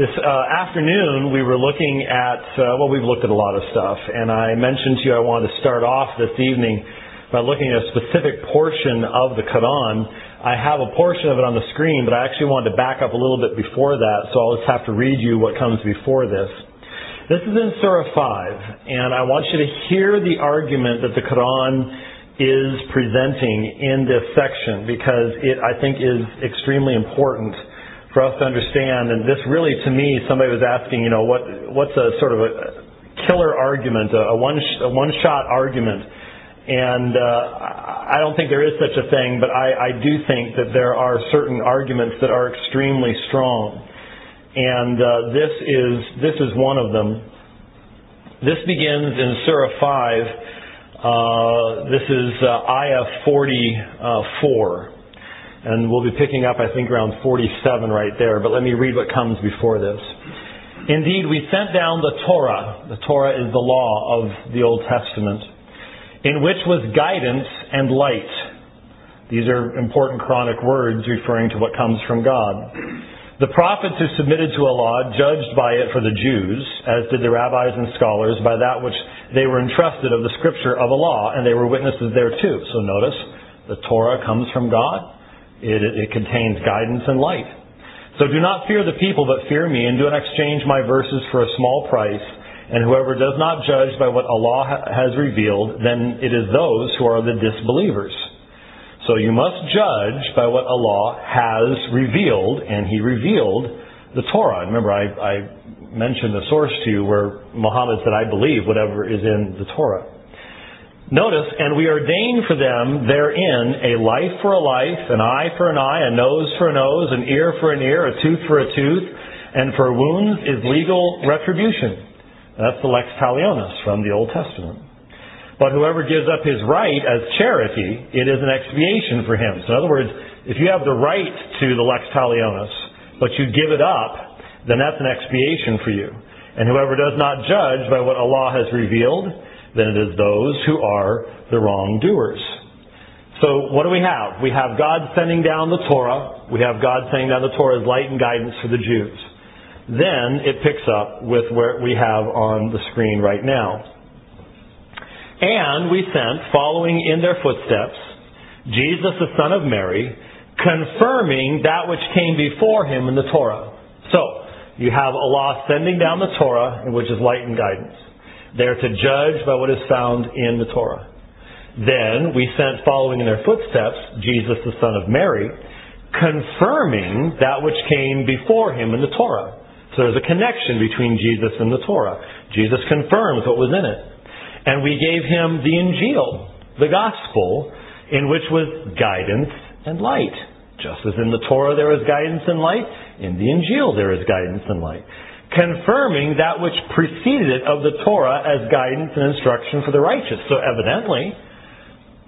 This uh, afternoon, we were looking at, uh, well, we've looked at a lot of stuff, and I mentioned to you I wanted to start off this evening by looking at a specific portion of the Quran. I have a portion of it on the screen, but I actually wanted to back up a little bit before that, so I'll just have to read you what comes before this. This is in Surah 5, and I want you to hear the argument that the Quran is presenting in this section because it, I think, is extremely important for us to understand. And this really, to me, somebody was asking, you know, what what's a sort of a killer argument, a one a one shot argument. And uh, I don't think there is such a thing, but I, I do think that there are certain arguments that are extremely strong, and uh, this is this is one of them. This begins in Surah five. Uh, this is uh, ayah forty four. And we'll be picking up, I think, around 47 right there. But let me read what comes before this. Indeed, we sent down the Torah. The Torah is the law of the Old Testament, in which was guidance and light. These are important Quranic words referring to what comes from God. The prophets who submitted to a law judged by it for the Jews, as did the rabbis and scholars, by that which they were entrusted of the scripture of a law, and they were witnesses thereto. So notice, the Torah comes from God. It, it contains guidance and light. So do not fear the people, but fear me, and do not exchange my verses for a small price. And whoever does not judge by what Allah has revealed, then it is those who are the disbelievers. So you must judge by what Allah has revealed, and He revealed the Torah. Remember, I, I mentioned the source to you where Muhammad said, I believe whatever is in the Torah. Notice, and we ordain for them therein a life for a life, an eye for an eye, a nose for a nose, an ear for an ear, a tooth for a tooth, and for wounds is legal retribution. That's the lex talionis from the Old Testament. But whoever gives up his right as charity, it is an expiation for him. So in other words, if you have the right to the lex talionis, but you give it up, then that's an expiation for you. And whoever does not judge by what Allah has revealed, than it is those who are the wrongdoers. So what do we have? We have God sending down the Torah. We have God sending down the Torah as light and guidance for the Jews. Then it picks up with what we have on the screen right now. And we sent, following in their footsteps, Jesus the son of Mary, confirming that which came before him in the Torah. So, you have Allah sending down the Torah, which is light and guidance. They are to judge by what is found in the Torah. Then we sent following in their footsteps Jesus the son of Mary, confirming that which came before him in the Torah. So there's a connection between Jesus and the Torah. Jesus confirms what was in it. And we gave him the Injil, the gospel, in which was guidance and light. Just as in the Torah there is guidance and light, in the Injil there is guidance and light confirming that which preceded it of the Torah as guidance and instruction for the righteous. So evidently,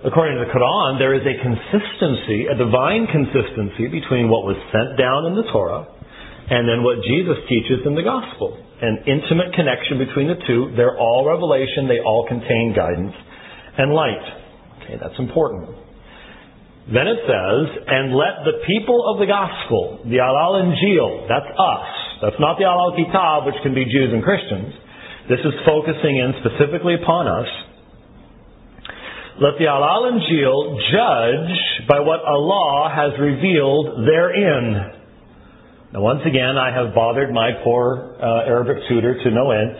according to the Quran, there is a consistency, a divine consistency between what was sent down in the Torah and then what Jesus teaches in the gospel. An intimate connection between the two. They're all revelation, they all contain guidance and light. Okay, that's important. Then it says, and let the people of the gospel, the Al Injil, that's us, that's not the Al Kitab, which can be Jews and Christians. This is focusing in specifically upon us. Let the Al Injil judge by what Allah has revealed therein. Now, once again, I have bothered my poor uh, Arabic tutor to no end.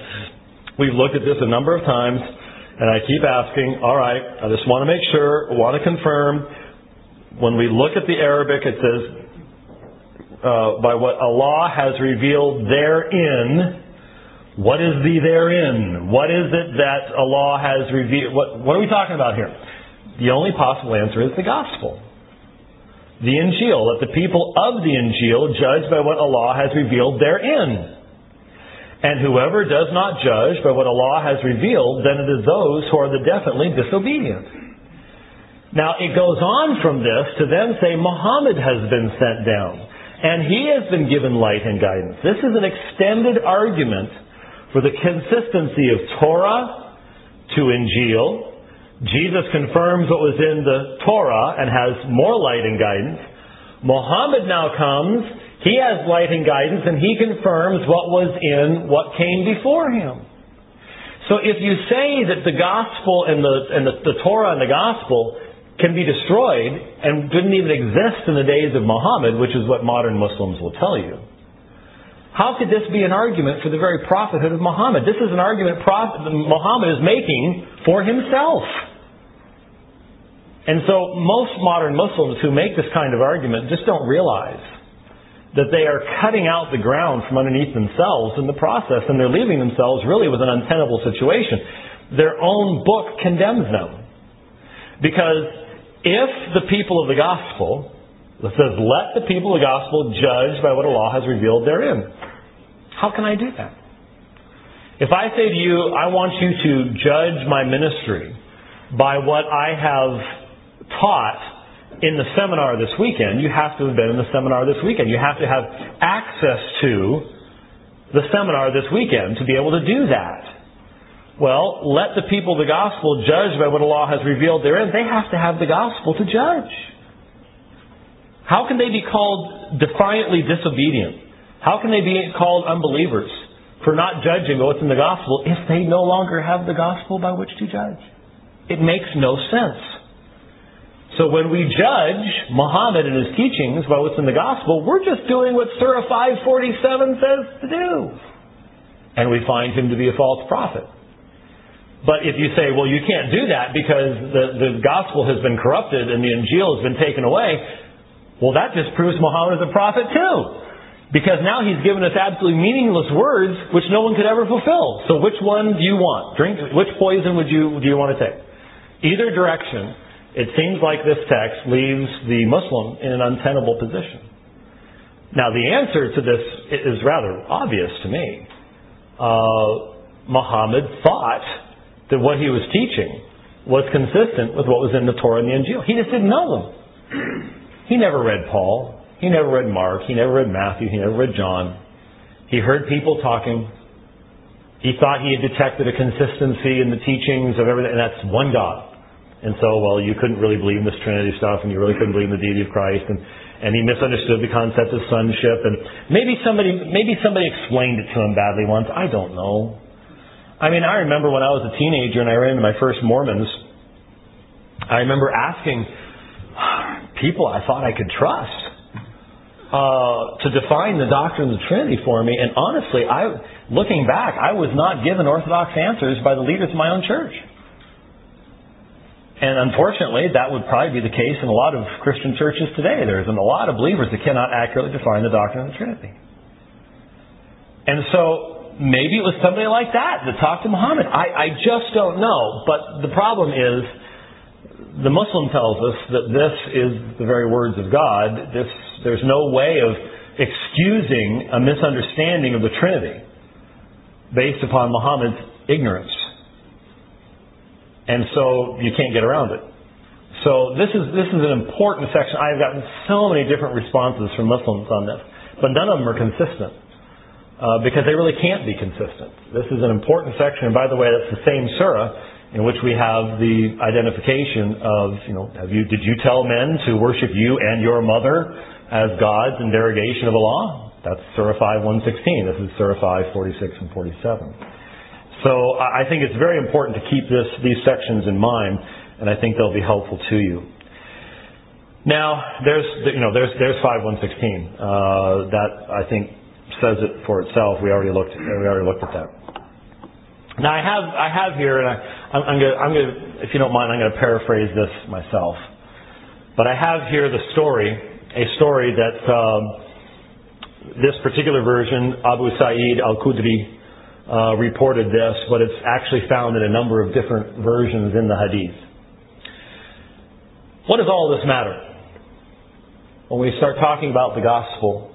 We've looked at this a number of times, and I keep asking, all right, I just want to make sure, want to confirm. When we look at the Arabic, it says, uh, by what Allah has revealed therein. What is the therein? What is it that Allah has revealed? What, what are we talking about here? The only possible answer is the gospel. The Injil, that the people of the Injil judge by what Allah has revealed therein. And whoever does not judge by what Allah has revealed, then it is those who are the definitely disobedient. Now it goes on from this to then say Muhammad has been sent down and he has been given light and guidance. This is an extended argument for the consistency of Torah to Injil. Jesus confirms what was in the Torah and has more light and guidance. Muhammad now comes, He has light and guidance, and he confirms what was in what came before him. So if you say that the gospel and the, and the, the Torah and the gospel can be destroyed and didn't even exist in the days of Muhammad, which is what modern Muslims will tell you, how could this be an argument for the very prophethood of Muhammad? This is an argument prophet, Muhammad is making for himself. And so most modern Muslims who make this kind of argument just don't realize that they are cutting out the ground from underneath themselves in the process, and they're leaving themselves really with an untenable situation. Their own book condemns them. Because if the people of the gospel, it says, let the people of the gospel judge by what Allah has revealed therein. How can I do that? If I say to you, I want you to judge my ministry by what I have taught in the seminar this weekend, you have to have been in the seminar this weekend. You have to have access to the seminar this weekend to be able to do that. Well, let the people of the gospel judge by what Allah has revealed therein. They have to have the gospel to judge. How can they be called defiantly disobedient? How can they be called unbelievers for not judging what's in the gospel if they no longer have the gospel by which to judge? It makes no sense. So when we judge Muhammad and his teachings by what's in the gospel, we're just doing what Surah 547 says to do. And we find him to be a false prophet. But if you say, well, you can't do that because the, the gospel has been corrupted and the Injil has been taken away, well, that just proves Muhammad is a prophet too. Because now he's given us absolutely meaningless words which no one could ever fulfill. So which one do you want? Drink which poison would you do you want to take? Either direction it seems like this text leaves the Muslim in an untenable position. Now, the answer to this is rather obvious to me. Uh, Muhammad thought that what he was teaching was consistent with what was in the Torah and the Injil. He just didn't know them. He never read Paul. He never read Mark. He never read Matthew. He never read John. He heard people talking. He thought he had detected a consistency in the teachings of everything, and that's one God. And so, well, you couldn't really believe in this Trinity stuff, and you really couldn't believe in the deity of Christ, and and he misunderstood the concept of sonship, and maybe somebody maybe somebody explained it to him badly once. I don't know. I mean, I remember when I was a teenager and I ran into my first Mormons. I remember asking people I thought I could trust uh, to define the doctrine of the Trinity for me, and honestly, I looking back, I was not given orthodox answers by the leaders of my own church. And unfortunately, that would probably be the case in a lot of Christian churches today. There's a lot of believers that cannot accurately define the doctrine of the Trinity. And so maybe it was somebody like that that talked to Muhammad. I, I just don't know. But the problem is, the Muslim tells us that this is the very words of God. This, there's no way of excusing a misunderstanding of the Trinity based upon Muhammad's ignorance. And so you can't get around it. So this is this is an important section. I've gotten so many different responses from Muslims on this, but none of them are consistent uh, because they really can't be consistent. This is an important section, and by the way, that's the same surah in which we have the identification of you know have you did you tell men to worship you and your mother as gods in derogation of Allah? That's Surah 5 116. This is Surah 5 46 and 47. So I think it's very important to keep this, these sections in mind, and I think they'll be helpful to you. Now, there's, you know, there's, there's 5116. Uh, that, I think, says it for itself. We already looked, we already looked at that. Now, I have, I have here, and I, I'm, going I'm to, if you don't mind, I'm going to paraphrase this myself. But I have here the story, a story that um, this particular version, Abu Sa'id al-Khudri, uh, reported this, but it's actually found in a number of different versions in the Hadith. What does all this matter? When we start talking about the gospel,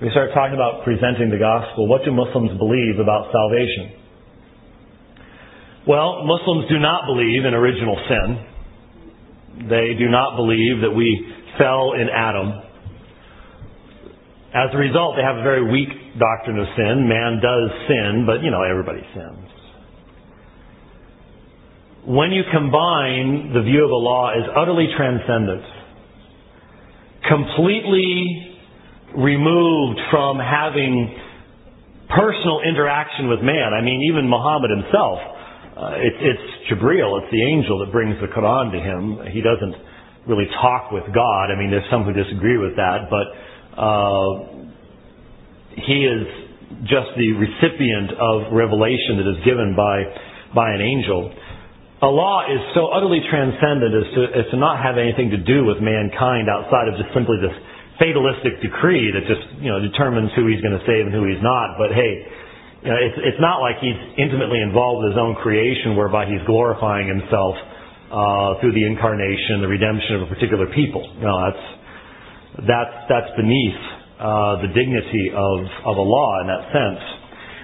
we start talking about presenting the gospel, what do Muslims believe about salvation? Well, Muslims do not believe in original sin. They do not believe that we fell in Adam. As a result, they have a very weak doctrine of sin. Man does sin, but you know, everybody sins. When you combine the view of law as utterly transcendent, completely removed from having personal interaction with man. I mean, even Muhammad himself, uh, it, it's Jibril, it's the angel that brings the Quran to him. He doesn't really talk with God. I mean, there's some who disagree with that, but uh, he is just the recipient of revelation that is given by by an angel. Allah is so utterly transcendent as to, as to not have anything to do with mankind outside of just simply this fatalistic decree that just you know determines who he's going to save and who he's not. But hey, you know, it's it's not like he's intimately involved with his own creation, whereby he's glorifying himself uh, through the incarnation, the redemption of a particular people. No, that's that's that's beneath uh, the dignity of of Allah in that sense.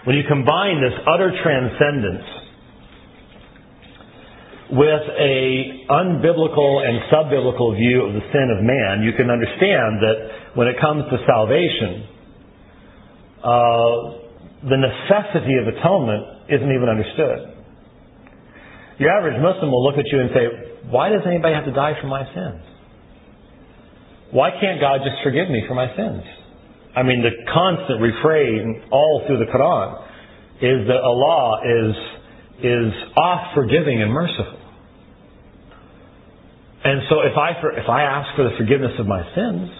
When you combine this utter transcendence with a unbiblical and subbiblical view of the sin of man, you can understand that when it comes to salvation, uh, the necessity of atonement isn't even understood. Your average Muslim will look at you and say, Why does anybody have to die for my sins? Why can't God just forgive me for my sins? I mean, the constant refrain all through the Quran is that Allah is is oft forgiving and merciful. And so if I, if I ask for the forgiveness of my sins,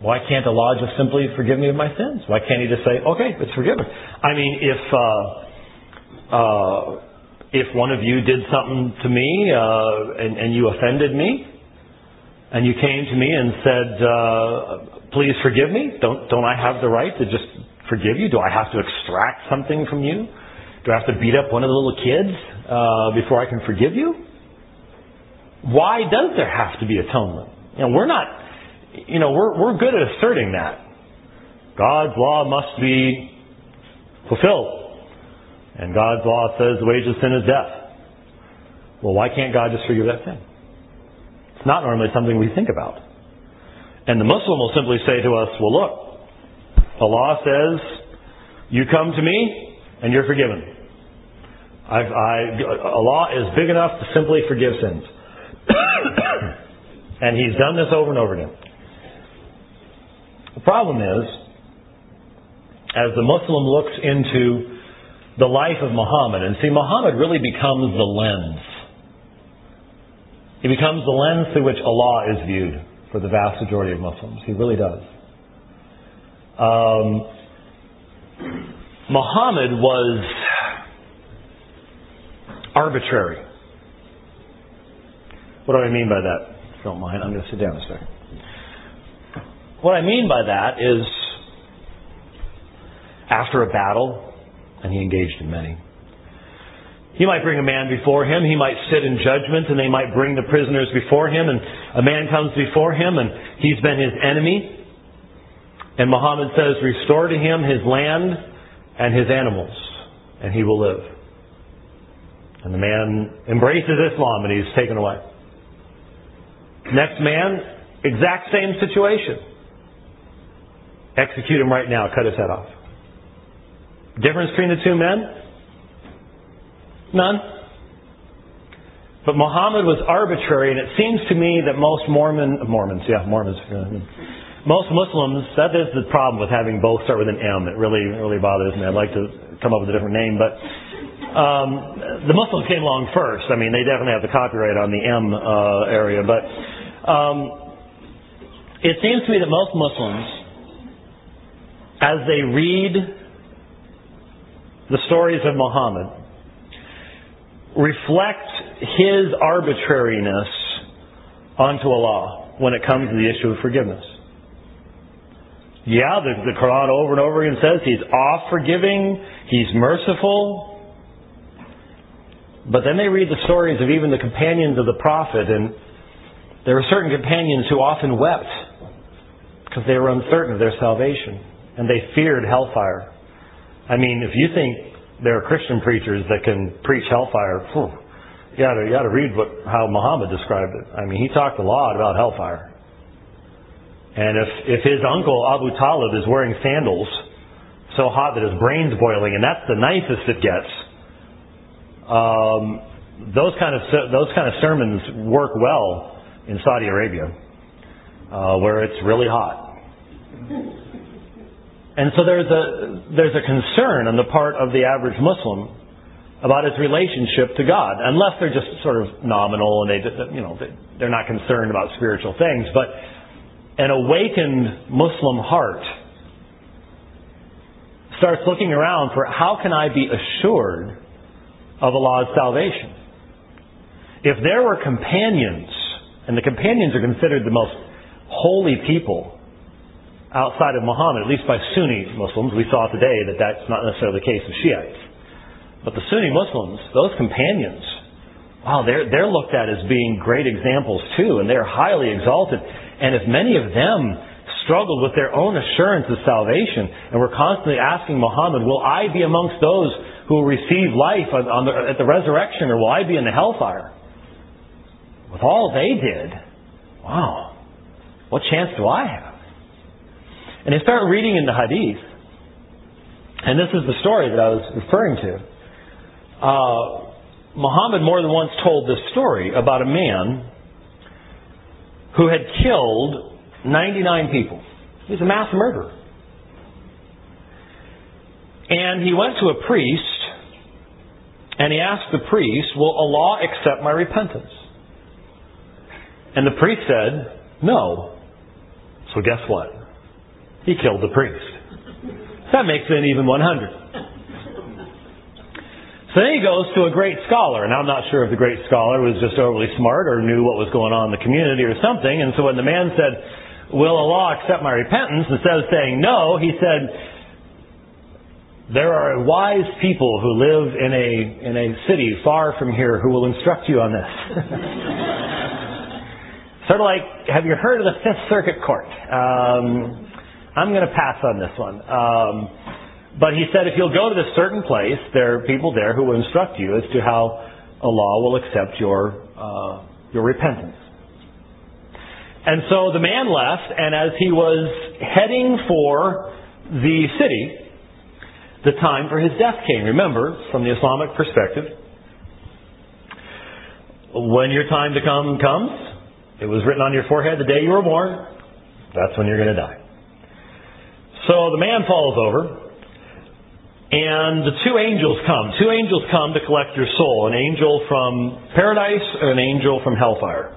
why can't Allah just simply forgive me of my sins? Why can't He just say, okay, it's forgiven? I mean, if, uh, uh, if one of you did something to me, uh, and, and you offended me, and you came to me and said, uh, please forgive me, don't, don't I have the right to just forgive you? Do I have to extract something from you? Do I have to beat up one of the little kids uh, before I can forgive you? Why does there have to be atonement? You know, we're not, you know, we're, we're good at asserting that. God's law must be fulfilled. And God's law says the wages of sin is death. Well, why can't God just forgive that sin? It's not normally something we think about. And the Muslim will simply say to us, well, look, the law says you come to me and you're forgiven. I've, I, Allah is big enough to simply forgive sins. and he's done this over and over again. The problem is, as the Muslim looks into the life of Muhammad, and see, Muhammad really becomes the lens. He becomes the lens through which Allah is viewed for the vast majority of Muslims. He really does. Um, Muhammad was arbitrary. What do I mean by that? If you don't mind, I'm going to sit down a second. What I mean by that is after a battle, and he engaged in many, he might bring a man before him, he might sit in judgment, and they might bring the prisoners before him, and a man comes before him, and he's been his enemy. And Muhammad says, Restore to him his land and his animals, and he will live. And the man embraces Islam, and he's taken away. Next man, exact same situation. Execute him right now, cut his head off. Difference between the two men? None. But Muhammad was arbitrary, and it seems to me that most Mormon, Mormons, yeah, Mormons, most Muslims, that is the problem with having both start with an M. It really, really bothers me. I'd like to come up with a different name, but um, the Muslims came along first. I mean, they definitely have the copyright on the M uh, area, but um, it seems to me that most Muslims, as they read the stories of Muhammad, reflect his arbitrariness onto Allah when it comes to the issue of forgiveness. Yeah, the, the Quran over and over again says he's oft forgiving, he's merciful. But then they read the stories of even the companions of the Prophet and there were certain companions who often wept because they were uncertain of their salvation and they feared hellfire. I mean, if you think there are Christian preachers that can preach hellfire, you got you to read what how Muhammad described it. I mean, he talked a lot about hellfire. And if if his uncle Abu Talib is wearing sandals so hot that his brain's boiling, and that's the nicest it gets, um, those kind of those kind of sermons work well in Saudi Arabia, uh, where it's really hot. And so there's a, there's a concern on the part of the average Muslim about his relationship to God, unless they're just sort of nominal and they, you know, they're not concerned about spiritual things. But an awakened Muslim heart starts looking around for how can I be assured of Allah's salvation? If there were companions, and the companions are considered the most holy people outside of Muhammad, at least by Sunni Muslims, we saw today that that's not necessarily the case of Shiites. But the Sunni Muslims, those companions, wow, they're, they're looked at as being great examples too, and they're highly exalted. And if many of them struggled with their own assurance of salvation and were constantly asking Muhammad, will I be amongst those who will receive life the, at the resurrection or will I be in the hellfire? With all they did, wow, what chance do I have? And they start reading in the hadith, and this is the story that I was referring to. Uh, Muhammad more than once told this story about a man who had killed 99 people. He was a mass murderer. And he went to a priest and he asked the priest, Will Allah accept my repentance? And the priest said, No. So guess what? He killed the priest. That makes it even 100. So then he goes to a great scholar, and I'm not sure if the great scholar was just overly smart or knew what was going on in the community or something. And so when the man said, Will Allah accept my repentance? Instead of saying no, he said, There are wise people who live in a, in a city far from here who will instruct you on this. sort of like, have you heard of the Fifth Circuit Court? Um, I'm going to pass on this one. Um, but he said, if you'll go to this certain place, there are people there who will instruct you as to how Allah will accept your, uh, your repentance. And so the man left, and as he was heading for the city, the time for his death came. Remember, from the Islamic perspective, when your time to come comes, it was written on your forehead the day you were born, that's when you're going to die. So the man falls over, and the two angels come. Two angels come to collect your soul an angel from paradise and an angel from hellfire.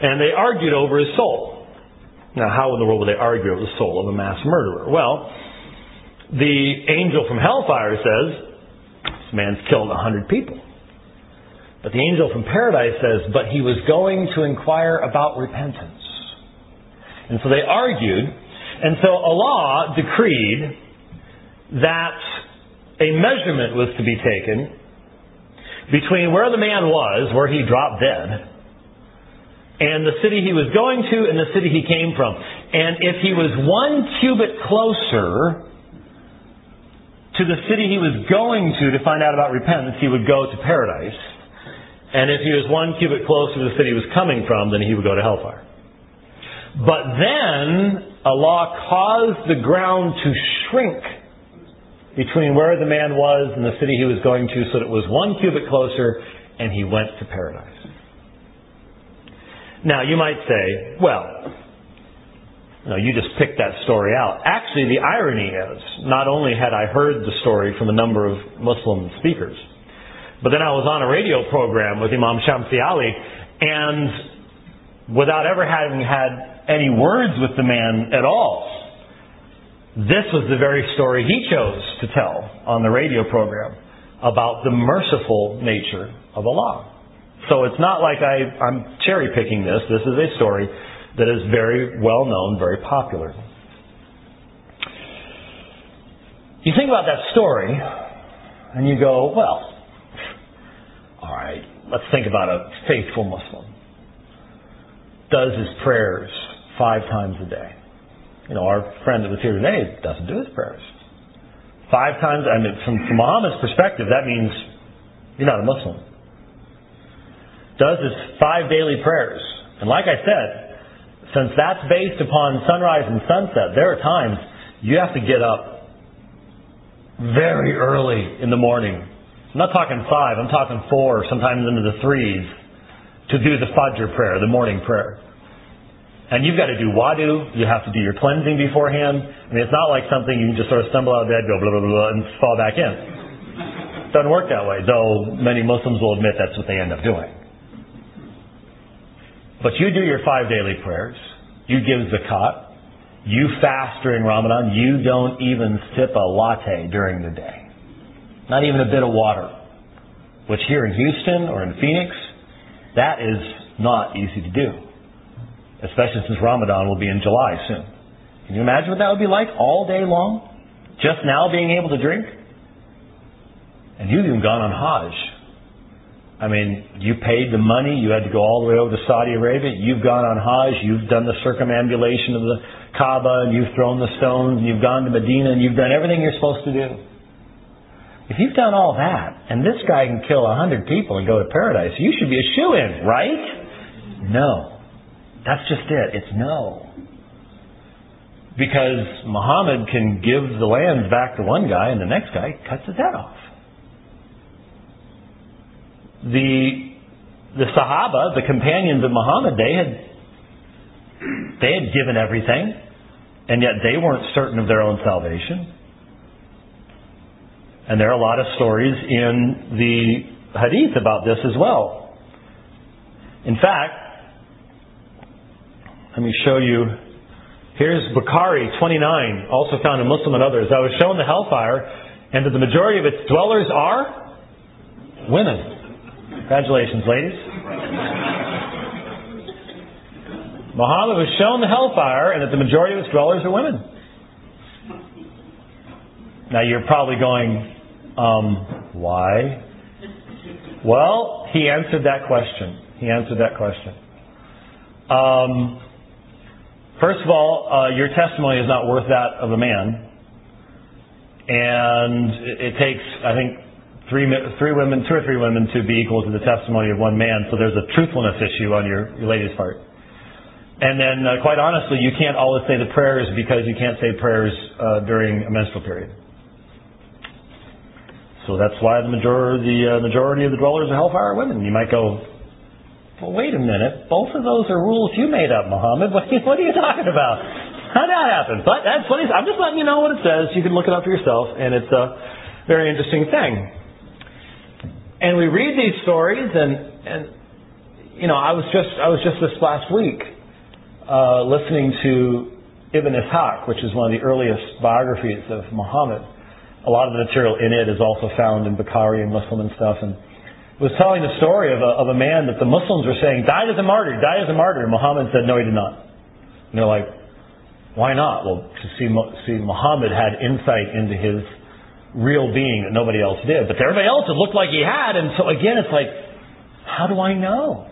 And they argued over his soul. Now, how in the world would they argue over the soul of a mass murderer? Well, the angel from hellfire says, This man's killed a hundred people. But the angel from paradise says, But he was going to inquire about repentance. And so they argued. And so Allah decreed that a measurement was to be taken between where the man was, where he dropped dead, and the city he was going to and the city he came from. And if he was one cubit closer to the city he was going to to find out about repentance, he would go to paradise. And if he was one cubit closer to the city he was coming from, then he would go to hellfire. But then Allah caused the ground to shrink between where the man was and the city he was going to so that it was one cubit closer and he went to paradise. Now, you might say, well, no, you just picked that story out. Actually, the irony is, not only had I heard the story from a number of Muslim speakers, but then I was on a radio program with Imam Shamsi Ali, and without ever having had any words with the man at all, this was the very story he chose to tell on the radio program about the merciful nature of Allah. So it's not like I, I'm cherry picking this. This is a story that is very well known, very popular. You think about that story and you go, well, all right, let's think about a faithful Muslim. Does his prayers five times a day you know, our friend that was here today doesn't do his prayers. Five times, I mean, from, from Muhammad's perspective, that means you're not a Muslim. Does his five daily prayers. And like I said, since that's based upon sunrise and sunset, there are times you have to get up very early in the morning. I'm not talking five, I'm talking four, sometimes into the threes, to do the Fajr prayer, the morning prayer. And you've got to do wudu. You have to do your cleansing beforehand. I mean, it's not like something you can just sort of stumble out of bed, go blah, blah, blah, and fall back in. It doesn't work that way, though many Muslims will admit that's what they end up doing. But you do your five daily prayers. You give zakat. You fast during Ramadan. You don't even sip a latte during the day. Not even a bit of water. Which here in Houston or in Phoenix, that is not easy to do especially since Ramadan will be in July soon. Can you imagine what that would be like all day long? Just now being able to drink? And you've even gone on Hajj. I mean, you paid the money, you had to go all the way over to Saudi Arabia, you've gone on Hajj, you've done the circumambulation of the Kaaba, and you've thrown the stones, and you've gone to Medina, and you've done everything you're supposed to do. If you've done all that, and this guy can kill a hundred people and go to paradise, you should be a shoe in, right? No. That's just it. It's no. Because Muhammad can give the lands back to one guy and the next guy cuts his head off. The the Sahaba, the companions of Muhammad, they had they had given everything, and yet they weren't certain of their own salvation. And there are a lot of stories in the hadith about this as well. In fact, let me show you. Here's Bukhari 29, also found in Muslim and others. I was shown the hellfire, and that the majority of its dwellers are women. Congratulations, ladies. Muhammad was shown the hellfire, and that the majority of its dwellers are women. Now you're probably going, um, why? Well, he answered that question. He answered that question. Um, First of all, uh, your testimony is not worth that of a man. And it, takes, I think, three, three women, two or three women to be equal to the testimony of one man. So there's a truthfulness issue on your, your lady's part. And then, uh, quite honestly, you can't always say the prayers because you can't say prayers uh, during a menstrual period. So that's why the majority, the uh, majority of the dwellers of hellfire are women. You might go, well, wait a minute. Both of those are rules you made up, Muhammad. What are you, what are you talking about? How did that happen? But that's he's, I'm just letting you know what it says. You can look it up for yourself, and it's a very interesting thing. And we read these stories, and and you know, I was just I was just this last week uh, listening to Ibn Ishaq, which is one of the earliest biographies of Muhammad. A lot of the material in it is also found in Bukhari and Muslim and stuff, and was telling the story of a, of a man that the Muslims were saying died as a martyr, died as a martyr. And Muhammad said, no, he did not. And they're like, why not? Well, to see, see, Muhammad had insight into his real being that nobody else did. But to everybody else, it looked like he had. And so again, it's like, how do I know?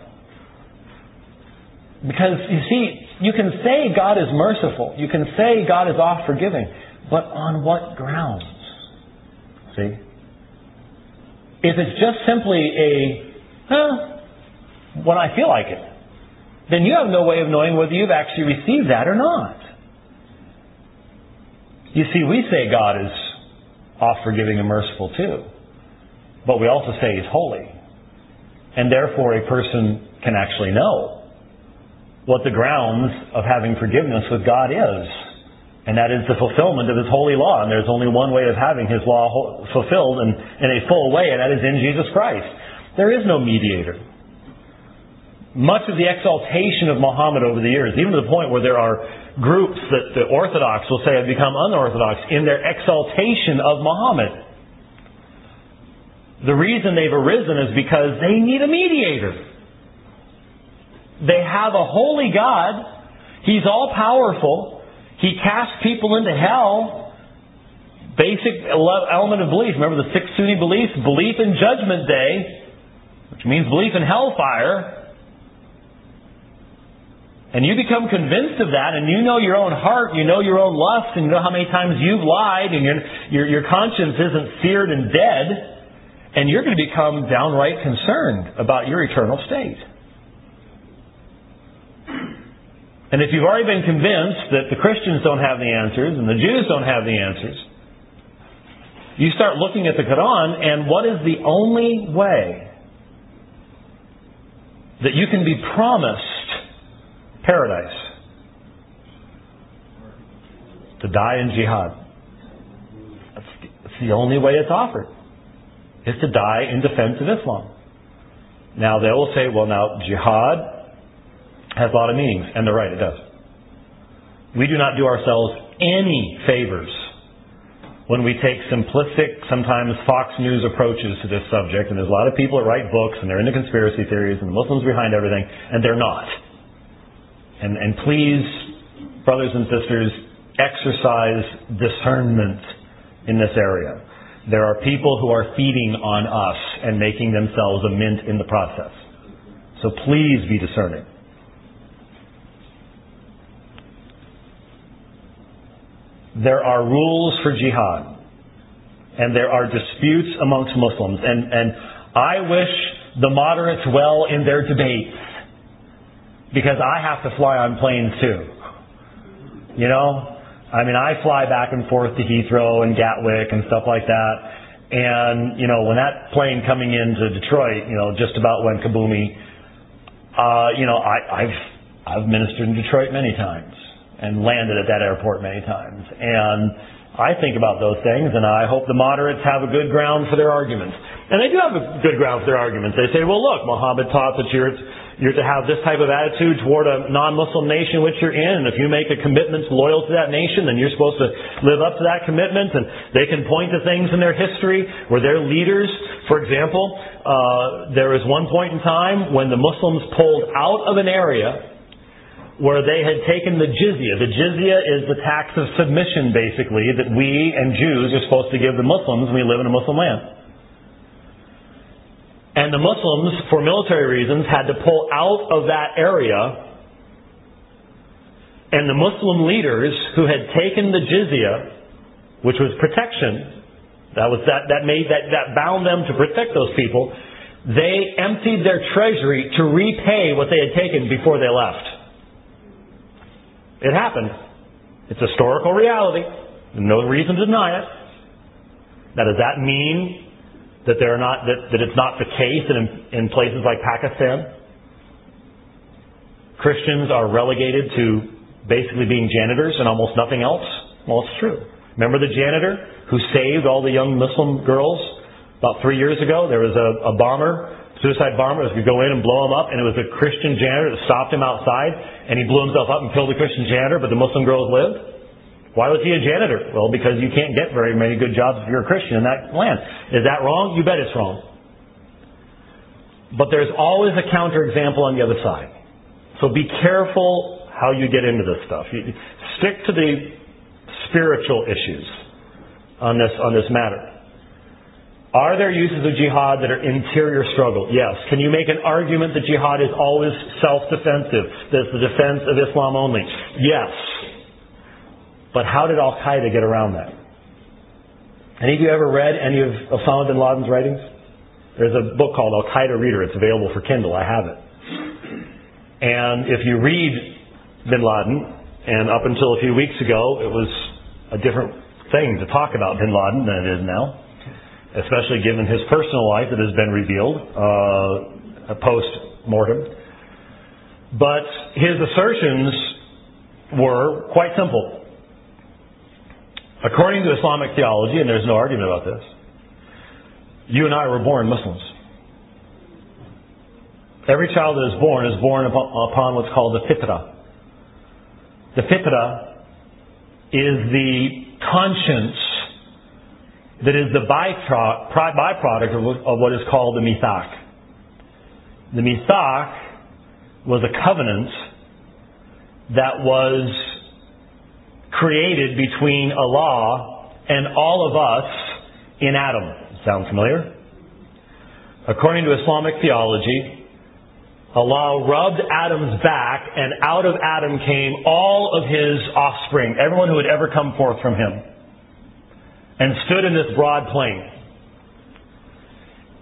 Because you see, you can say God is merciful. You can say God is oft forgiving. But on what grounds? See? If it's just simply a, huh, when I feel like it, then you have no way of knowing whether you've actually received that or not. You see, we say God is oft forgiving and merciful too, but we also say He's holy. And therefore, a person can actually know what the grounds of having forgiveness with God is. And that is the fulfillment of His holy law. And there's only one way of having His law fulfilled in, in a full way, and that is in Jesus Christ. There is no mediator. Much of the exaltation of Muhammad over the years, even to the point where there are groups that the Orthodox will say have become unorthodox in their exaltation of Muhammad. The reason they've arisen is because they need a mediator. They have a holy God. He's all powerful. He cast people into hell. Basic element of belief. Remember the six Sunni beliefs? Belief in Judgment Day, which means belief in hellfire. And you become convinced of that, and you know your own heart, you know your own lust, and you know how many times you've lied, and your, your, your conscience isn't seared and dead, and you're going to become downright concerned about your eternal state. And if you've already been convinced that the Christians don't have the answers and the Jews don't have the answers, you start looking at the Quran and what is the only way that you can be promised paradise? to die in jihad. That's, that's the only way it's offered, is to die in defense of Islam. Now they will say, well now jihad has a lot of meanings, and they're right, it does. We do not do ourselves any favors when we take simplistic, sometimes Fox News approaches to this subject, and there's a lot of people that write books and they're into conspiracy theories and the Muslims behind everything, and they're not. And, and please, brothers and sisters, exercise discernment in this area. There are people who are feeding on us and making themselves a mint in the process. So please be discerning. There are rules for jihad. And there are disputes amongst Muslims. And, and I wish the moderates well in their debates. Because I have to fly on planes too. You know? I mean, I fly back and forth to Heathrow and Gatwick and stuff like that. And, you know, when that plane coming into Detroit, you know, just about went kaboomy, uh, you know, I, I've, I've ministered in Detroit many times and landed at that airport many times. And I think about those things, and I hope the moderates have a good ground for their arguments. And they do have a good ground for their arguments. They say, well, look, Muhammad taught that you're, you're to have this type of attitude toward a non-Muslim nation which you're in, and if you make a commitment loyal to that nation, then you're supposed to live up to that commitment. And they can point to things in their history where their leaders, for example, uh, there was one point in time when the Muslims pulled out of an area where they had taken the jizya. The jizya is the tax of submission, basically, that we and Jews are supposed to give the Muslims when we live in a Muslim land. And the Muslims, for military reasons, had to pull out of that area. And the Muslim leaders who had taken the jizya, which was protection, that was that, that made that, that bound them to protect those people, they emptied their treasury to repay what they had taken before they left. It happened. It's historical reality. No reason to deny it. Now, does that mean that there are not that, that it's not the case in, in places like Pakistan? Christians are relegated to basically being janitors and almost nothing else? Well, it's true. Remember the janitor who saved all the young Muslim girls about three years ago? There was a, a bomber suicide bombers could go in and blow him up, and it was a Christian janitor that stopped him outside, and he blew himself up and killed the Christian janitor, but the Muslim girls lived. Why was he a janitor? Well, because you can't get very many good jobs if you're a Christian in that land. Is that wrong? You bet it's wrong. But there's always a counterexample on the other side. So be careful how you get into this stuff. You stick to the spiritual issues on this on this matter. Are there uses of jihad that are interior struggle? Yes. Can you make an argument that jihad is always self-defensive, that it's the defense of Islam only? Yes. But how did Al Qaeda get around that? Any of you ever read any of Osama bin Laden's writings? There's a book called Al Qaeda Reader. It's available for Kindle. I have it. And if you read bin Laden, and up until a few weeks ago, it was a different thing to talk about bin Laden than it is now especially given his personal life that has been revealed uh, post mortem. But his assertions were quite simple. According to Islamic theology, and there's no argument about this, you and I were born Muslims. Every child that is born is born upon what's called the fitrah. The fitrah is the conscience that is the byproduct of what is called the mithaq. The mithaq was a covenant that was created between Allah and all of us in Adam. Sound familiar? According to Islamic theology, Allah rubbed Adam's back and out of Adam came all of his offspring, everyone who had ever come forth from him and stood in this broad plain.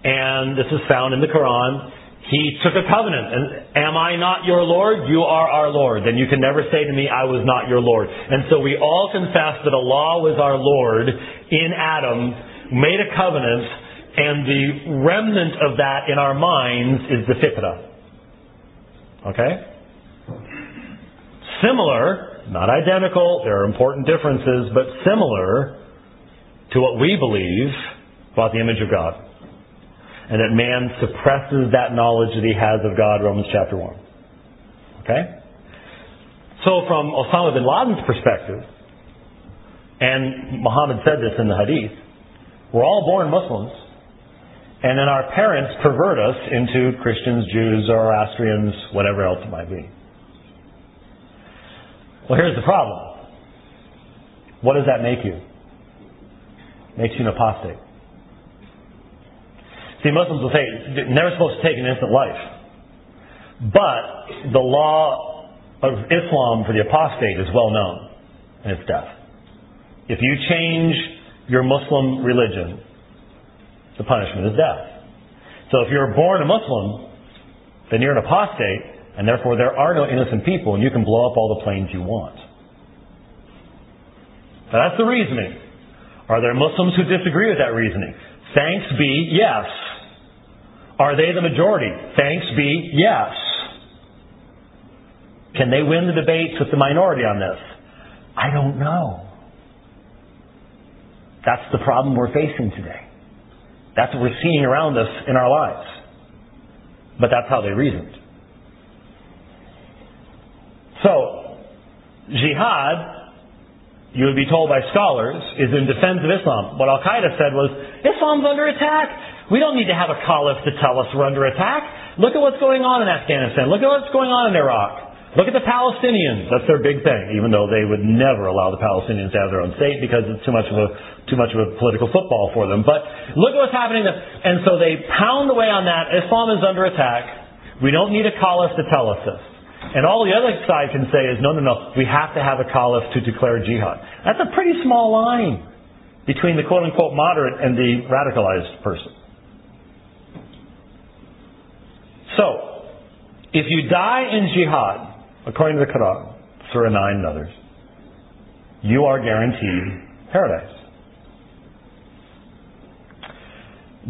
And this is found in the Quran. He took a covenant. And am I not your Lord? You are our Lord. Then you can never say to me, I was not your Lord. And so we all confess that Allah was our Lord in Adam, made a covenant, and the remnant of that in our minds is the fitrah. Okay? Similar not identical, there are important differences, but similar to what we believe about the image of God. And that man suppresses that knowledge that he has of God, Romans chapter 1. Okay? So from Osama bin Laden's perspective, and Muhammad said this in the hadith, we're all born Muslims, and then our parents pervert us into Christians, Jews, Zoroastrians, whatever else it might be. Well, here's the problem. What does that make you? Makes you an apostate. See, Muslims will say, never supposed to take an instant life. But the law of Islam for the apostate is well known, and it's death. If you change your Muslim religion, the punishment is death. So if you're born a Muslim, then you're an apostate, and therefore there are no innocent people, and you can blow up all the planes you want. Now that's the reasoning. Are there Muslims who disagree with that reasoning? Thanks be, yes. Are they the majority? Thanks be, yes. Can they win the debates with the minority on this? I don't know. That's the problem we're facing today. That's what we're seeing around us in our lives. But that's how they reasoned. So, jihad, you would be told by scholars, is in defense of Islam. What Al Qaeda said was, Islam's under attack. We don't need to have a caliph to tell us we're under attack. Look at what's going on in Afghanistan. Look at what's going on in Iraq. Look at the Palestinians. That's their big thing, even though they would never allow the Palestinians to have their own state because it's too much of a too much of a political football for them. But look at what's happening. And so they pound away on that. Islam is under attack. We don't need a caliph to tell us this. And all the other side can say is, no, no, no, we have to have a caliph to declare jihad. That's a pretty small line between the quote unquote moderate and the radicalized person. So, if you die in jihad, according to the Quran, Surah 9 and others, you are guaranteed paradise.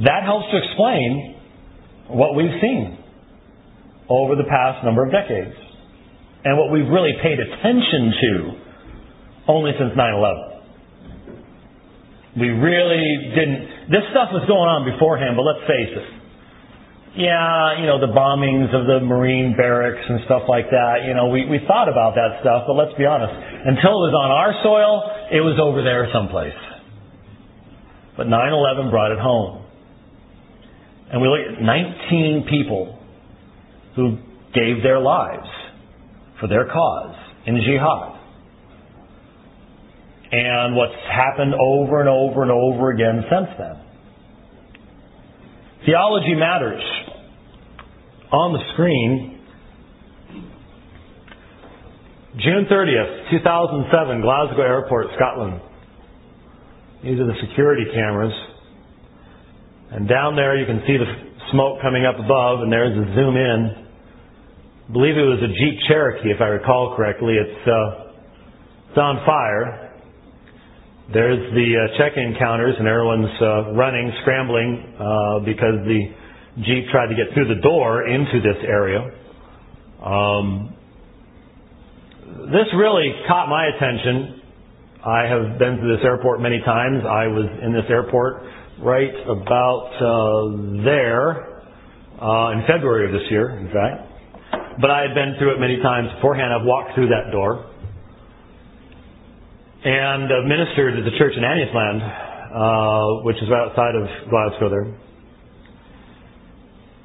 That helps to explain what we've seen over the past number of decades and what we've really paid attention to only since 9 11. We really didn't. This stuff was going on beforehand, but let's face it yeah, you know, the bombings of the Marine barracks and stuff like that, you know, we, we thought about that stuff, but let's be honest. Until it was on our soil, it was over there someplace. But 9-11 brought it home. And we look at 19 people who gave their lives for their cause in jihad. And what's happened over and over and over again since then. Theology matters on the screen. June 30th, 2007, Glasgow Airport, Scotland. These are the security cameras. And down there you can see the smoke coming up above, and there's a zoom in. Believe it was a Jeep Cherokee, if I recall correctly. It's, uh, it's on fire. There's the uh, check-in counters, and everyone's uh, running, scrambling, uh, because the Jeep tried to get through the door into this area. Um, this really caught my attention. I have been to this airport many times. I was in this airport right about uh, there uh, in February of this year, in fact. But I had been through it many times beforehand. I've walked through that door and uh, ministered at the church in Anniesland, uh, which is right outside of Glasgow there.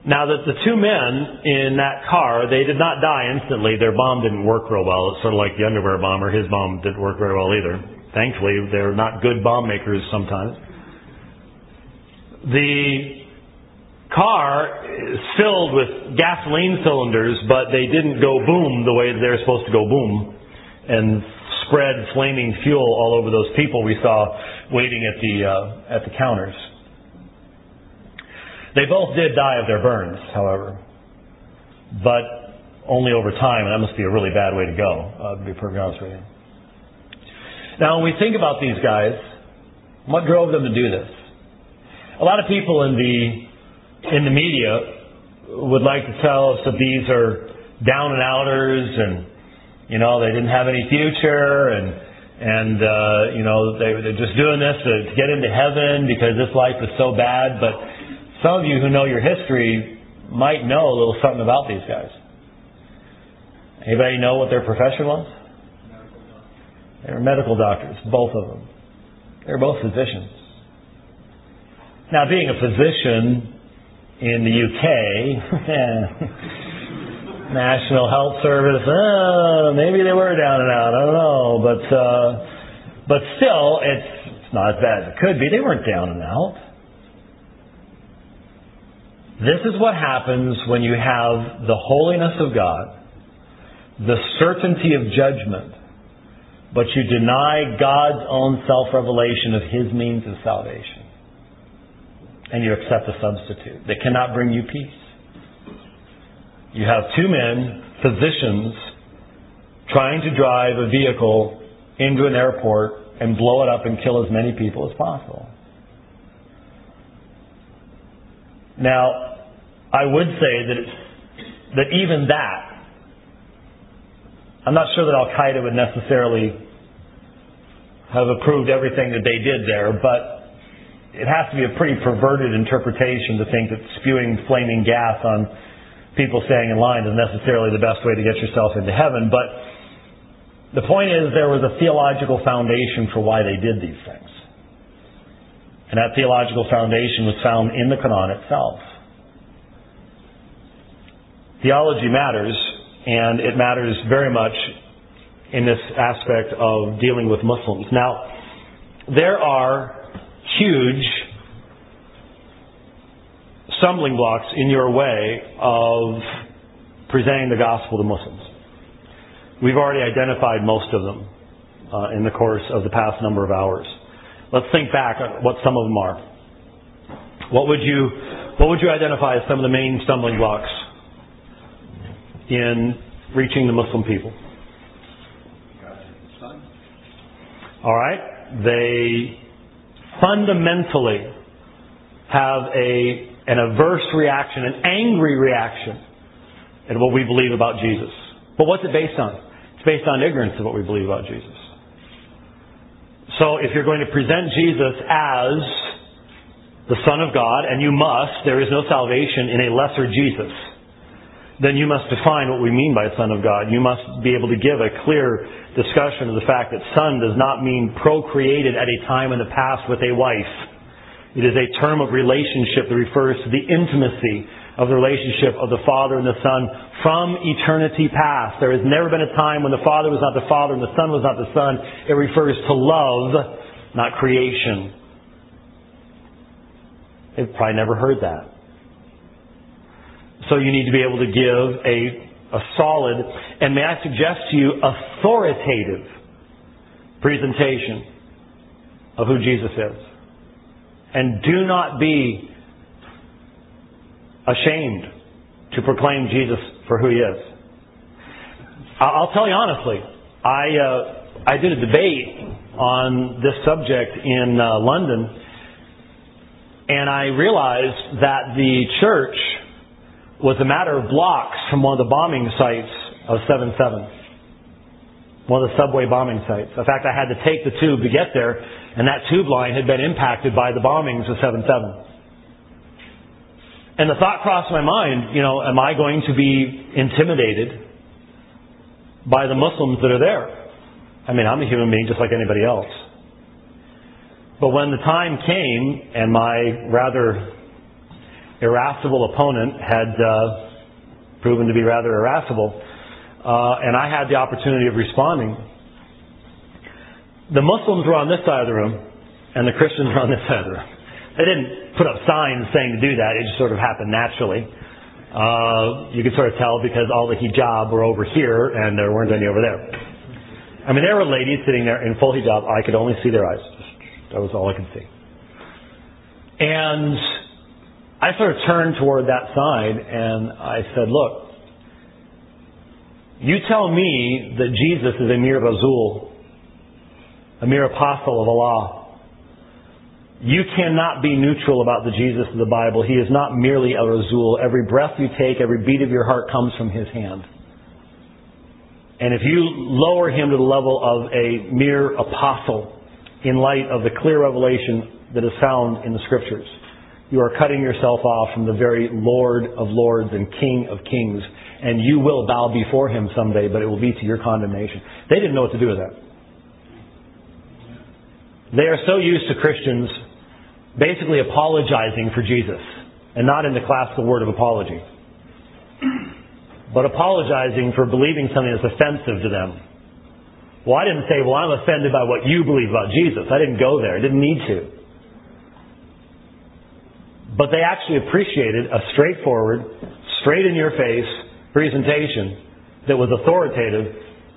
Now that the two men in that car, they did not die instantly. Their bomb didn't work real well. It's sort of like the underwear bomber. His bomb didn't work very well either. Thankfully, they're not good bomb makers sometimes. The car is filled with gasoline cylinders, but they didn't go boom the way they're supposed to go boom and spread flaming fuel all over those people we saw waiting at the uh, at the counters. They both did die of their burns, however, but only over time, and that must be a really bad way to go, uh, to be perfectly honest with you. Now, when we think about these guys, what drove them to do this? A lot of people in the in the media would like to tell us that these are down and outers and You know, they didn't have any future and and uh, you know they, they're just doing this to, get into heaven because this life is so bad. But some of you who know your history might know a little something about these guys. Anybody know what their profession was? They were medical doctors, both of them. They were both physicians. Now, being a physician in the UK, National Health Service, uh, maybe they were down and out. I don't know, but uh, but still, it's, it's not as bad as it could be. They weren't down and out. This is what happens when you have the holiness of God, the certainty of judgment, but you deny God's own self revelation of His means of salvation. And you accept a substitute that cannot bring you peace. You have two men, physicians, trying to drive a vehicle into an airport and blow it up and kill as many people as possible. Now, I would say that that even that, I'm not sure that Al Qaeda would necessarily have approved everything that they did there, but it has to be a pretty perverted interpretation to think that spewing flaming gas on people staying in line is necessarily the best way to get yourself into heaven. But the point is, there was a theological foundation for why they did these things. And that theological foundation was found in the Quran itself. Theology matters, and it matters very much in this aspect of dealing with Muslims. Now, there are huge stumbling blocks in your way of presenting the gospel to Muslims. We've already identified most of them uh, in the course of the past number of hours. Let's think back at what some of them are. What would you, what would you identify as some of the main stumbling blocks in reaching the Muslim people. All right? They fundamentally have a, an averse reaction, an angry reaction at what we believe about Jesus. But what's it based on? It's based on ignorance of what we believe about Jesus. So if you're going to present Jesus as the Son of God, and you must, there is no salvation in a lesser Jesus then you must define what we mean by Son of God. You must be able to give a clear discussion of the fact that son does not mean procreated at a time in the past with a wife. It is a term of relationship that refers to the intimacy of the relationship of the Father and the Son from eternity past. There has never been a time when the Father was not the Father and the Son was not the Son. It refers to love, not creation. They've probably never heard that. So you need to be able to give a, a solid, and may I suggest to you, authoritative presentation of who Jesus is. And do not be ashamed to proclaim Jesus for who he is. I'll tell you honestly, I, uh, I did a debate on this subject in uh, London, and I realized that the church was a matter of blocks from one of the bombing sites of 7-7. One of the subway bombing sites. In fact, I had to take the tube to get there, and that tube line had been impacted by the bombings of 7-7. And the thought crossed my mind, you know, am I going to be intimidated by the Muslims that are there? I mean, I'm a human being just like anybody else. But when the time came and my rather irascible opponent had uh, proven to be rather irascible, uh, and I had the opportunity of responding. The Muslims were on this side of the room, and the Christians were on this side of the room. They didn't put up signs saying to do that. It just sort of happened naturally. Uh, you could sort of tell because all the hijab were over here and there weren't any over there. I mean, there were ladies sitting there in full hijab. I could only see their eyes. That was all I could see. And I sort of turned toward that side and I said, look, you tell me that Jesus is a mere Rasul, a mere apostle of Allah. You cannot be neutral about the Jesus of the Bible. He is not merely a Rasul. Every breath you take, every beat of your heart comes from His hand. And if you lower him to the level of a mere apostle in light of the clear revelation that is found in the scriptures, you are cutting yourself off from the very Lord of lords and King of kings. And you will bow before him someday, but it will be to your condemnation. They didn't know what to do with that. They are so used to Christians basically apologizing for Jesus and not in the classical word of apology, but apologizing for believing something that's offensive to them. Well, I didn't say, well, I'm offended by what you believe about Jesus. I didn't go there. I didn't need to. But they actually appreciated a straightforward, straight in your face presentation that was authoritative.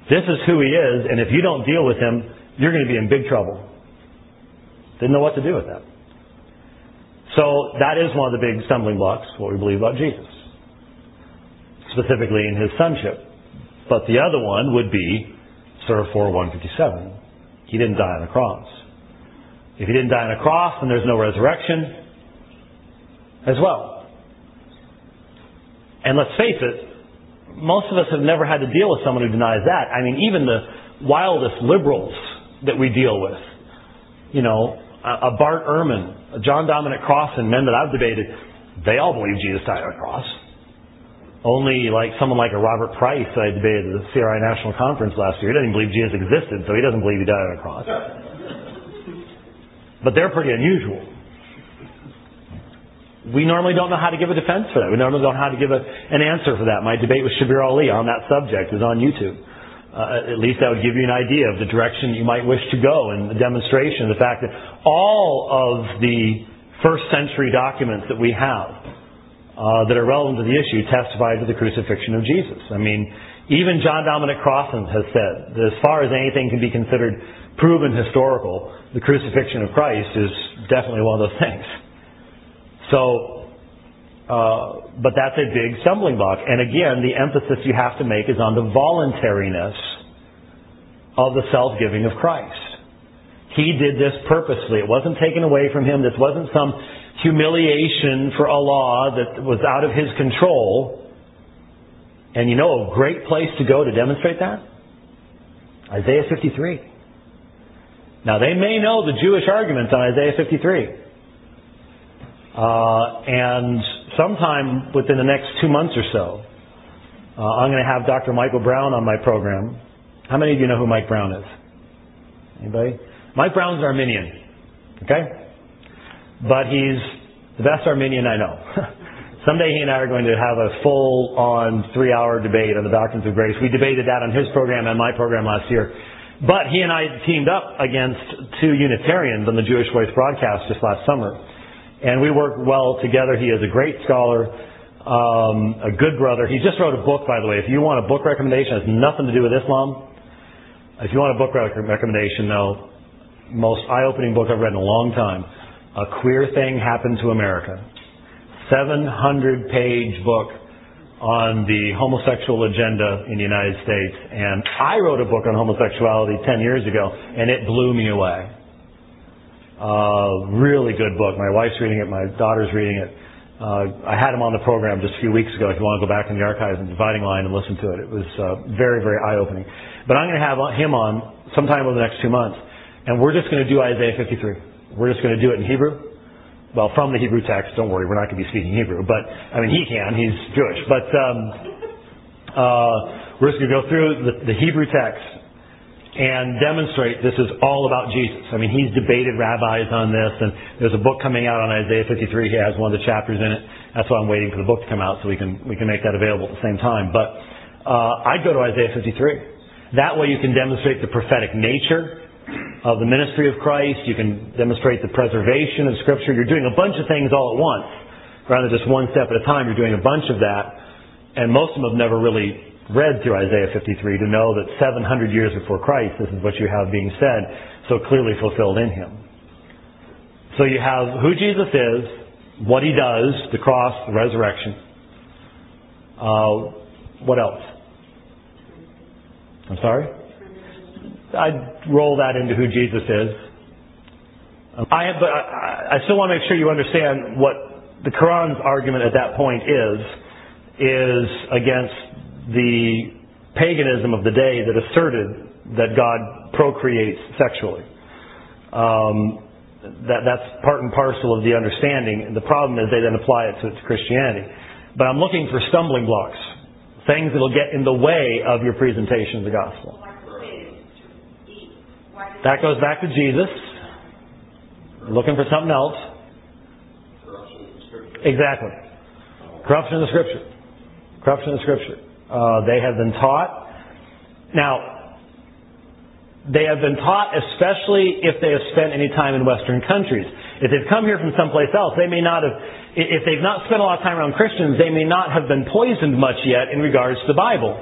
This is who he is, and if you don't deal with him, you're going to be in big trouble. Didn't know what to do with that. So that is one of the big stumbling blocks, what we believe about Jesus. Specifically in his sonship. But the other one would be Surah 4 157. He didn't die on a cross. If he didn't die on a cross, then there's no resurrection as well. And let's face it, most of us have never had to deal with someone who denies that. I mean, even the wildest liberals that we deal with, you know, a Bart Ehrman, a John Dominic Crossan, and men that I've debated, they all believe Jesus died on a cross. Only like someone like a Robert Price that I debated at the CRI National Conference last year, he doesn't believe Jesus existed, so he doesn't believe he died on a cross. But they're pretty unusual. We normally don't know how to give a defense for that. We normally don't know how to give a, an answer for that. My debate with Shabir Ali on that subject is on YouTube. Uh, at least that would give you an idea of the direction you might wish to go and the demonstration the fact that all of the first century documents that we have uh, that are relevant to the issue testify to the crucifixion of Jesus. I mean, even John Dominic Crossan has said that as far as anything can be considered proven historical, the crucifixion of Christ is definitely one of those things. So, uh, but that's a big stumbling block. And again, the emphasis you have to make is on the voluntariness of the self-giving of Christ. He did this purposely. It wasn't taken away from him. This wasn't some humiliation for Allah that was out of his control. And you know a great place to go to demonstrate that? Isaiah 53. Now they may know the Jewish arguments on Isaiah 53. Uh, and sometime within the next two months or so, uh, I'm going to have Dr. Michael Brown on my program. How many of you know who Mike Brown is? Anybody? Mike Brown's an Arminian. Okay? But he's the best Arminian I know. Someday he and I are going to have a full on three hour debate on the doctrines of grace. We debated that on his program and my program last year. But he and I teamed up against two Unitarians on the Jewish Voice broadcast just last summer and we work well together. He is a great scholar, um, a good brother. He just wrote a book, by the way. If you want a book recommendation, it has nothing to do with Islam. If you want a book rec- recommendation, though, most eye-opening book I've read in a long time. A Queer Thing Happened to America. 700 page book on the homosexual agenda in the United States. And I wrote a book on homosexuality 10 years ago, and it blew me away. Uh, really good book. My wife's reading it. My daughter's reading it. Uh, I had him on the program just a few weeks ago. If you want to go back in the archives and dividing line and listen to it, it was uh, very, very eye-opening. But I'm going to have him on sometime over the next two months, and we're just going to do Isaiah 53. We're just going to do it in Hebrew. Well, from the Hebrew text. Don't worry, we're not going to be speaking Hebrew, but I mean he can. He's Jewish, but um, uh, we're just going to go through the, the Hebrew text and demonstrate this is all about Jesus. I mean, he's debated rabbis on this, and there's a book coming out on Isaiah 53. He has one of the chapters in it. That's why I'm waiting for the book to come out so we can we can make that available at the same time. But uh, I'd go to Isaiah 53. That way, you can demonstrate the prophetic nature of the ministry of Christ. You can demonstrate the preservation of Scripture. You're doing a bunch of things all at once, rather than just one step at a time. You're doing a bunch of that, and most of them have never really read through Isaiah 53 to know that 700 years before Christ, this is what you have being said, so clearly fulfilled in him. So you have who Jesus is, what he does, the cross, the resurrection. Uh, what else? I'm sorry? I'd roll that into who Jesus is. I, have, but I, I still want to make sure you understand what the Quran's argument at that point is, is against the paganism of the day that asserted that God procreates sexually. Um, that, that's part and parcel of the understanding. And The problem is they then apply it to, to Christianity. But I'm looking for stumbling blocks, things that will get in the way of your presentation of the gospel. That goes back to Jesus. Looking for something else. Exactly. Corruption of the Scripture. Corruption of the Scripture. Uh, they have been taught. Now, they have been taught, especially if they have spent any time in Western countries. If they've come here from someplace else, they may not have, if they've not spent a lot of time around Christians, they may not have been poisoned much yet in regards to the Bible.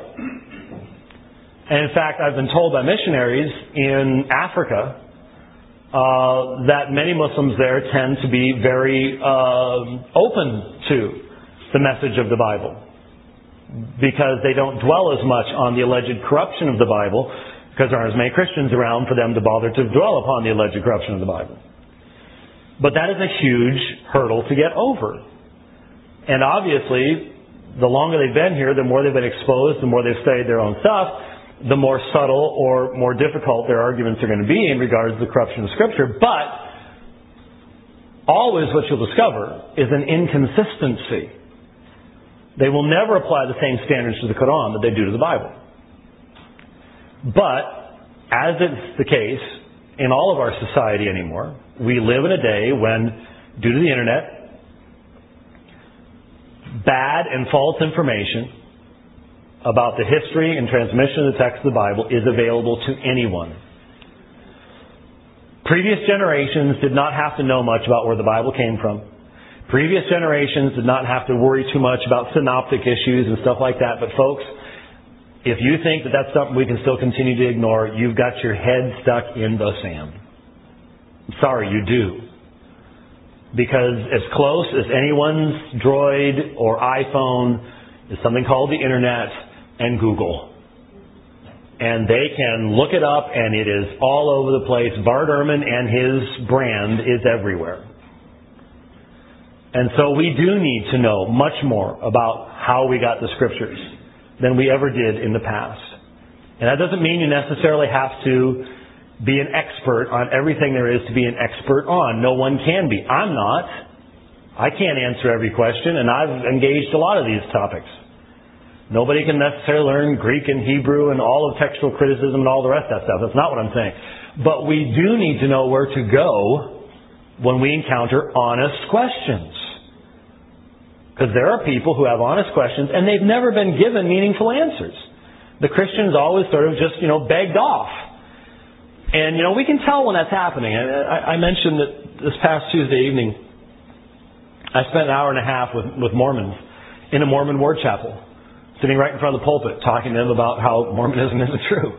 And in fact, I've been told by missionaries in Africa uh, that many Muslims there tend to be very uh, open to the message of the Bible because they don't dwell as much on the alleged corruption of the Bible because there aren't as many Christians around for them to bother to dwell upon the alleged corruption of the Bible. But that is a huge hurdle to get over. And obviously, the longer they've been here, the more they've been exposed, the more they've studied their own stuff, the more subtle or more difficult their arguments are going to be in regards to the corruption of Scripture. But always what you'll discover is an inconsistency. They will never apply the same standards to the Quran that they do to the Bible. But, as is the case in all of our society anymore, we live in a day when, due to the internet, bad and false information about the history and transmission of the text of the Bible is available to anyone. Previous generations did not have to know much about where the Bible came from. Previous generations did not have to worry too much about synoptic issues and stuff like that. But folks, if you think that that's something we can still continue to ignore, you've got your head stuck in the sand. I'm sorry, you do. Because as close as anyone's droid or iPhone is something called the internet, and Google. And they can look it up and it is all over the place. Bart Ehrman and his brand is everywhere. And so we do need to know much more about how we got the scriptures than we ever did in the past. And that doesn't mean you necessarily have to be an expert on everything there is to be an expert on. No one can be. I'm not. I can't answer every question, and I've engaged a lot of these topics. Nobody can necessarily learn Greek and Hebrew and all of textual criticism and all the rest of that stuff. That's not what I'm saying. But we do need to know where to go when we encounter honest questions. Because there are people who have honest questions and they've never been given meaningful answers. The Christians always sort of just, you know, begged off. And, you know, we can tell when that's happening. Uh, I, I mentioned that this past Tuesday evening, I spent an hour and a half with, with Mormons in a Mormon ward chapel sitting right in front of the pulpit talking to them about how Mormonism isn't true.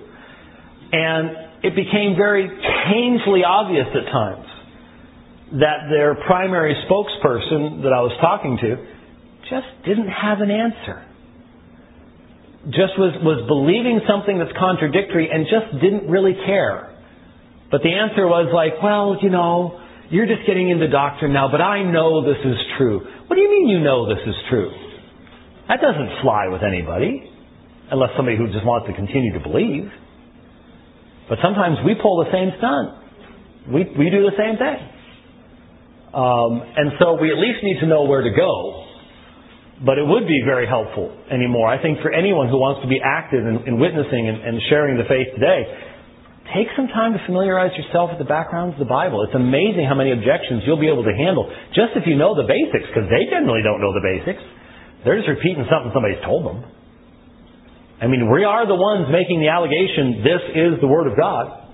And it became very painfully obvious at times that their primary spokesperson that I was talking to just didn't have an answer. Just was, was believing something that's contradictory and just didn't really care. But the answer was like, well, you know, you're just getting into doctrine now, but I know this is true. What do you mean you know this is true? That doesn't fly with anybody, unless somebody who just wants to continue to believe. But sometimes we pull the same stunt. We, we do the same thing. Um, and so we at least need to know where to go. But it would be very helpful anymore. I think for anyone who wants to be active in, in witnessing and, and sharing the faith today, take some time to familiarize yourself with the backgrounds of the Bible. It's amazing how many objections you'll be able to handle just if you know the basics, because they generally don't know the basics. They're just repeating something somebody's told them. I mean, we are the ones making the allegation, this is the Word of God.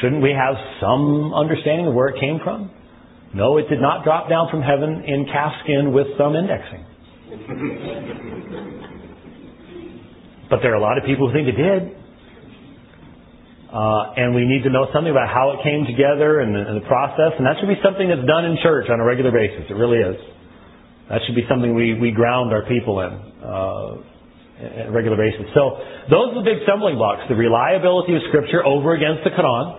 Shouldn't we have some understanding of where it came from? No, it did not drop down from heaven in calfskin with some indexing. but there are a lot of people who think it did. Uh, and we need to know something about how it came together and the, and the process. And that should be something that's done in church on a regular basis. It really is. That should be something we, we ground our people in uh, on a regular basis. So those are the big stumbling blocks. The reliability of Scripture over against the Quran,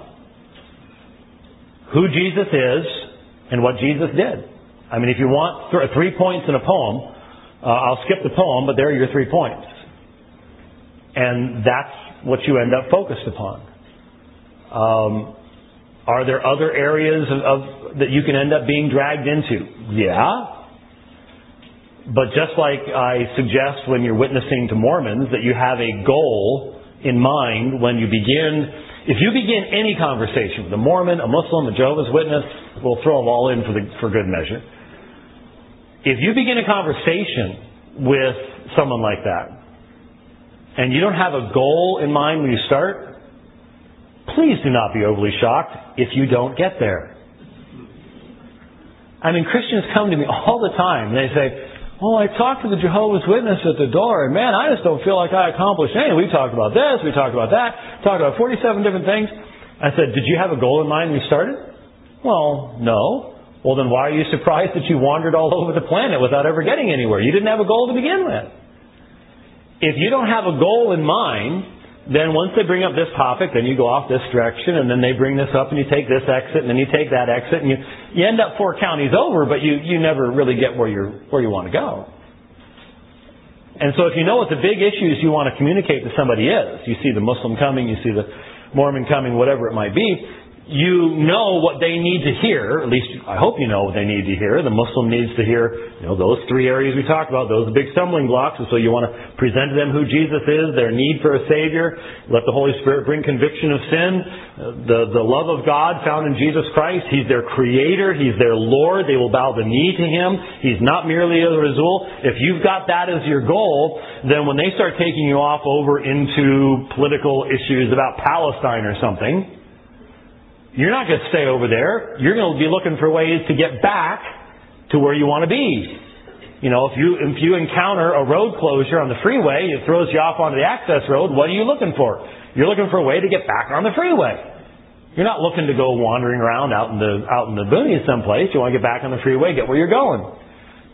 who Jesus is, and what Jesus did. I mean, if you want th- three points in a poem, uh, I'll skip the poem, but there are your three points. And that's what you end up focused upon. Um, are there other areas of, of, that you can end up being dragged into? Yeah. But just like I suggest when you're witnessing to Mormons that you have a goal in mind when you begin, if you begin any conversation with a Mormon, a Muslim, a Jehovah's Witness, we'll throw them all in for, the, for good measure. If you begin a conversation with someone like that, and you don't have a goal in mind when you start, please do not be overly shocked if you don't get there. I mean, Christians come to me all the time and they say, Oh, I talked to the Jehovah's Witness at the door, and man, I just don't feel like I accomplished anything. We talked about this, we talked about that, talked about 47 different things. I said, Did you have a goal in mind when you started? Well, no. Well, then why are you surprised that you wandered all over the planet without ever getting anywhere? You didn't have a goal to begin with. If you don't have a goal in mind, then once they bring up this topic, then you go off this direction, and then they bring this up, and you take this exit, and then you take that exit, and you, you end up four counties over, but you, you never really get where, you're, where you want to go. And so if you know what the big issues you want to communicate to somebody is, you see the Muslim coming, you see the Mormon coming, whatever it might be, you know what they need to hear, at least I hope you know what they need to hear. The Muslim needs to hear, you know, those three areas we talked about, those are big stumbling blocks, and so you want to present to them who Jesus is, their need for a Savior, let the Holy Spirit bring conviction of sin, uh, the, the love of God found in Jesus Christ. He's their Creator, He's their Lord, they will bow the knee to Him. He's not merely a Rasul. If you've got that as your goal, then when they start taking you off over into political issues about Palestine or something, you're not going to stay over there. You're going to be looking for ways to get back to where you want to be. You know, if you if you encounter a road closure on the freeway, it throws you off onto the access road. What are you looking for? You're looking for a way to get back on the freeway. You're not looking to go wandering around out in the out in the boonies someplace. You want to get back on the freeway, get where you're going.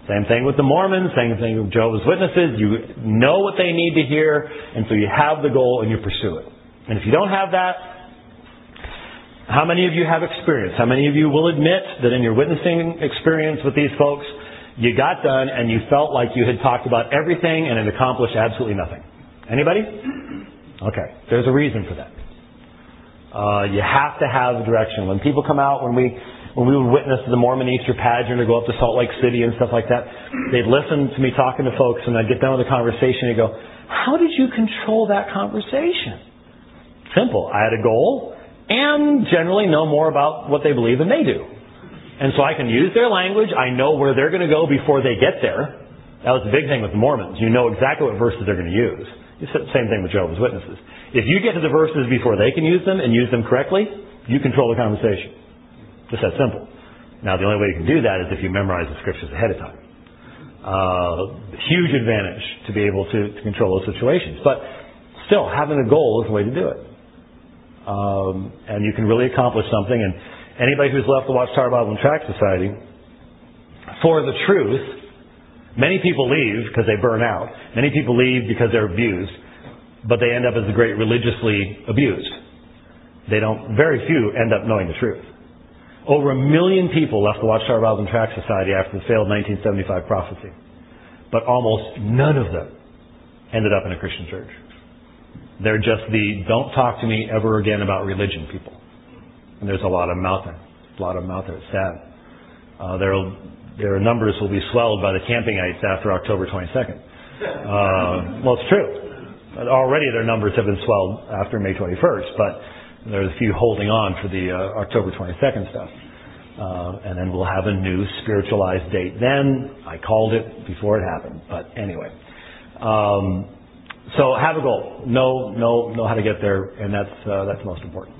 Same thing with the Mormons, same thing with Jehovah's Witnesses. You know what they need to hear, and so you have the goal and you pursue it. And if you don't have that, how many of you have experience? How many of you will admit that in your witnessing experience with these folks, you got done and you felt like you had talked about everything and had accomplished absolutely nothing? Anybody? Okay. There's a reason for that. Uh, you have to have direction. When people come out, when we when we would witness the Mormon Easter pageant or go up to Salt Lake City and stuff like that, they'd listen to me talking to folks and I'd get done with the conversation and go, How did you control that conversation? Simple. I had a goal and generally know more about what they believe than they do. And so I can use their language. I know where they're going to go before they get there. That was the big thing with Mormons. You know exactly what verses they're going to use. It's the same thing with Jehovah's Witnesses. If you get to the verses before they can use them and use them correctly, you control the conversation. Just that simple. Now, the only way you can do that is if you memorize the scriptures ahead of time. Uh, huge advantage to be able to, to control those situations. But still, having a goal is the way to do it um, and you can really accomplish something. And anybody who's left the Watchtower Bible and Tract Society, for the truth, many people leave because they burn out. Many people leave because they're abused, but they end up as the great religiously abused. They don't. Very few end up knowing the truth. Over a million people left the Watchtower Bible and Tract Society after the failed 1975 prophecy, but almost none of them ended up in a Christian church. They're just the don't talk to me ever again about religion people. And there's a lot of them out there. A lot of them out there. It's sad. Uh, their, their numbers will be swelled by the campingites after October 22nd. Uh, well, it's true. Already their numbers have been swelled after May 21st, but there's a few holding on for the uh, October 22nd stuff. Uh, and then we'll have a new spiritualized date. Then I called it before it happened, but anyway. Um, so have a goal. Know, know, know how to get there, and that's, uh, that's most important.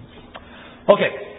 Okay.